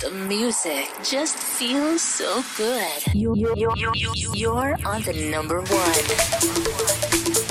The music just feels so good. You, you, you, you, you, you're on the number one.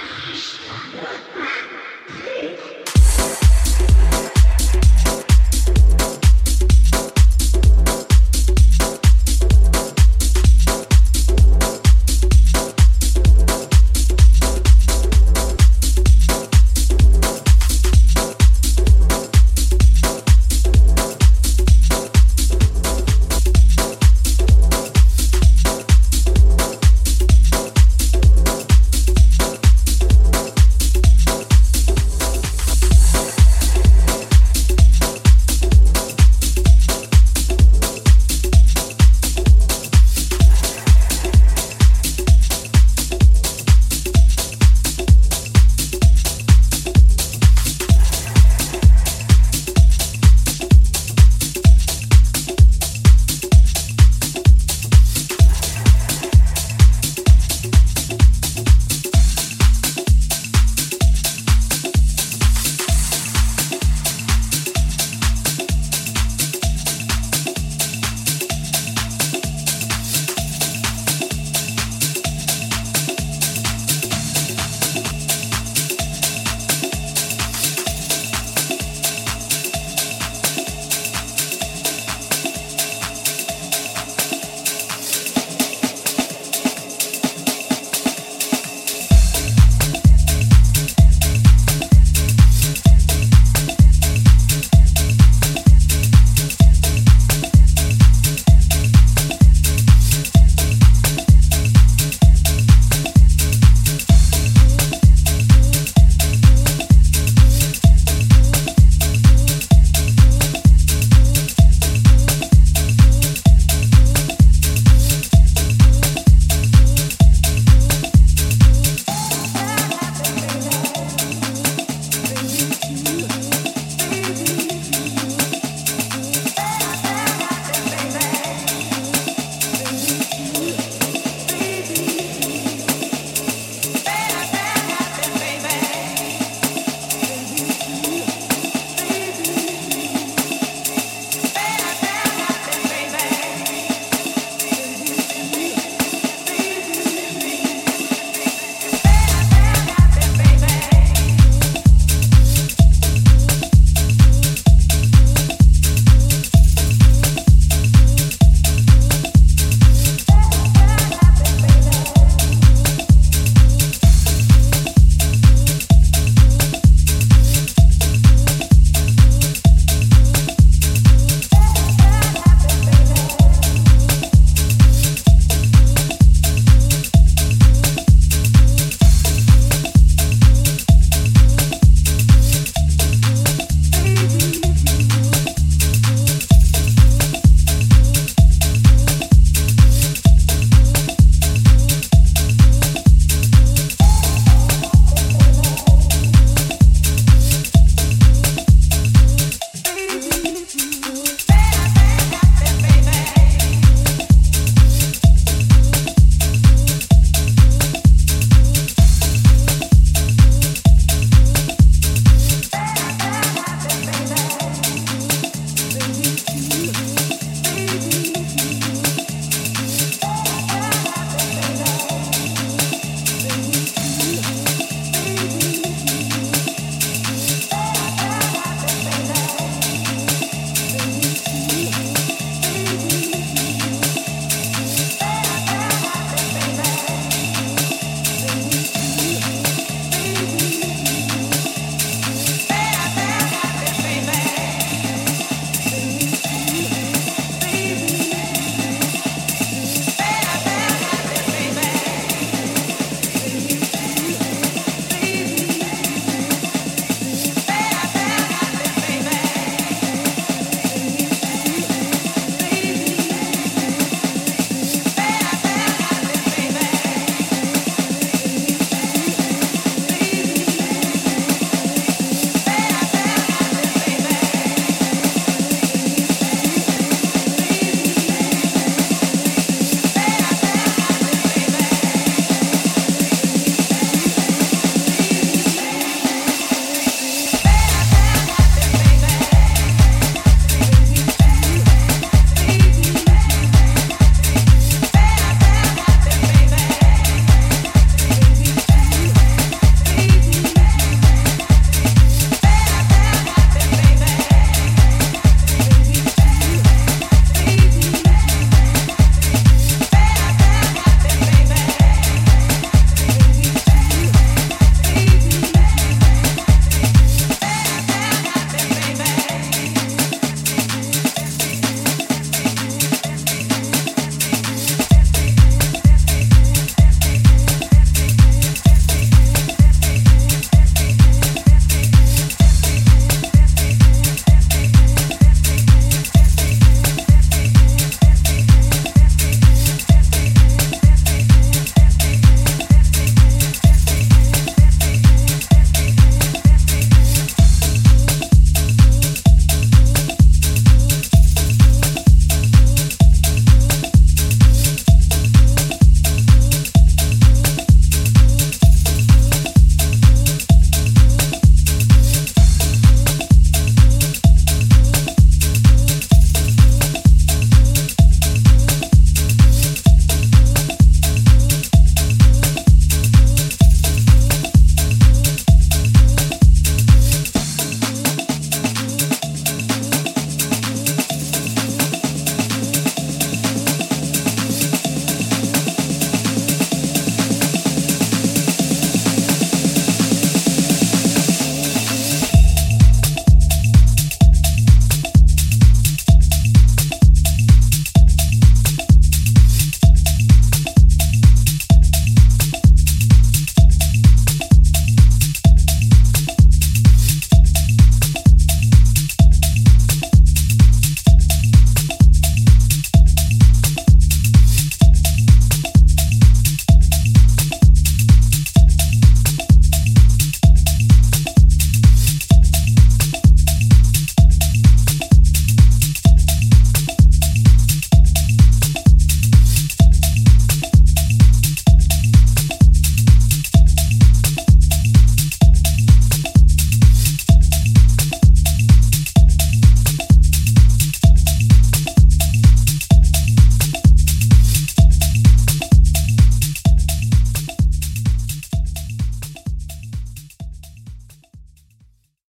よし!